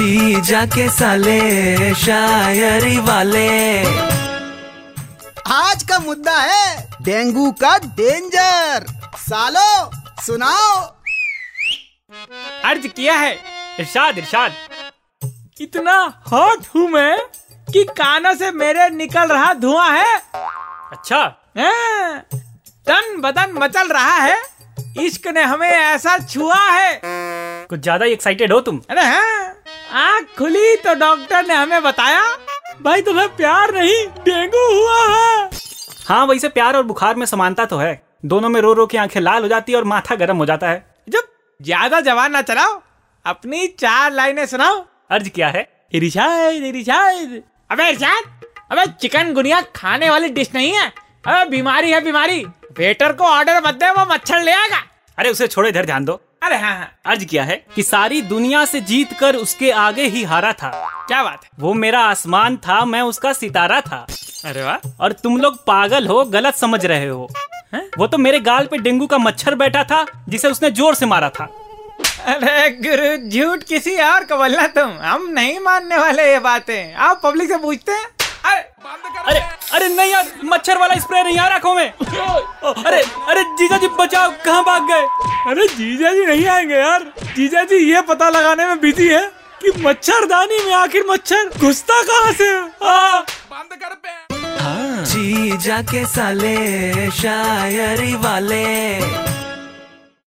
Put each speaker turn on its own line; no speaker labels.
जी जाके साले शायरी वाले।
आज का मुद्दा है डेंगू का डेंजर। सालो सुनाओ।
अर्ज़ किया है इरशाद इरशाद। इतना हॉट हूँ मैं कि कानों से मेरे निकल रहा धुआँ है। अच्छा। हैं? तन बदन मचल रहा है इश्क ने हमें ऐसा छुआ है।
कुछ ज़्यादा ही एक्साइटेड हो तुम।
अरे हाँ आँख खुली तो डॉक्टर ने हमें बताया भाई तुम्हें प्यार नहीं डेंगू हुआ है।
हाँ वैसे प्यार और बुखार में समानता तो है। दोनों में रो रो के आँखें लाल हो जाती है और माथा गर्म हो जाता है।
जब ज़्यादा जवान ना चलाओ। अपनी चार लाइनें सुनाओ।
अर्ज़ क्या है।
इरिशाद इरिशाद अबे इरशाद अबे चिकन गुनिया खाने वाली डिश नहीं है। अबे बीमारी है बीमारी। वेटर को ऑर्डर मत दे वो मच्छर ले आएगा।
अरे उसे छोड़े इधर ध्यान दो।
अरे हाँ हाँ।
अर्ज़ किया है कि सारी दुनिया से जीत कर उसके आगे ही हारा था।
क्या बात है?
वो मेरा आसमान था मैं उसका सितारा था।
अरे वाह।
और तुम लोग पागल हो गलत समझ रहे हो। हैं? वो तो मेरे गाल पे डेंगू का मच्छर बैठा था जिसे उसने ज़ोर से मारा था।
अरे गुरु झूठ किसी और को बोलना तुम। हम नहीं मानने वाले ये बातें। आप पब्लिक से पूछते हैं? अरे
अरे अरे नहीं यार मच्छर वाला स्प्रे नहीं आ रखो में। अरे अरे जीजा जी बचाओ कहाँ भाग गए?
अरे जीजा जी नहीं आएँगे यार। जीजा जी ये पता लगाने में बिज़ी है कि मच्छरदानी में आखिर मच्छर घुसता कहाँ से बंद कर पे। हाँ।
जीजा के साले शायरी वाले।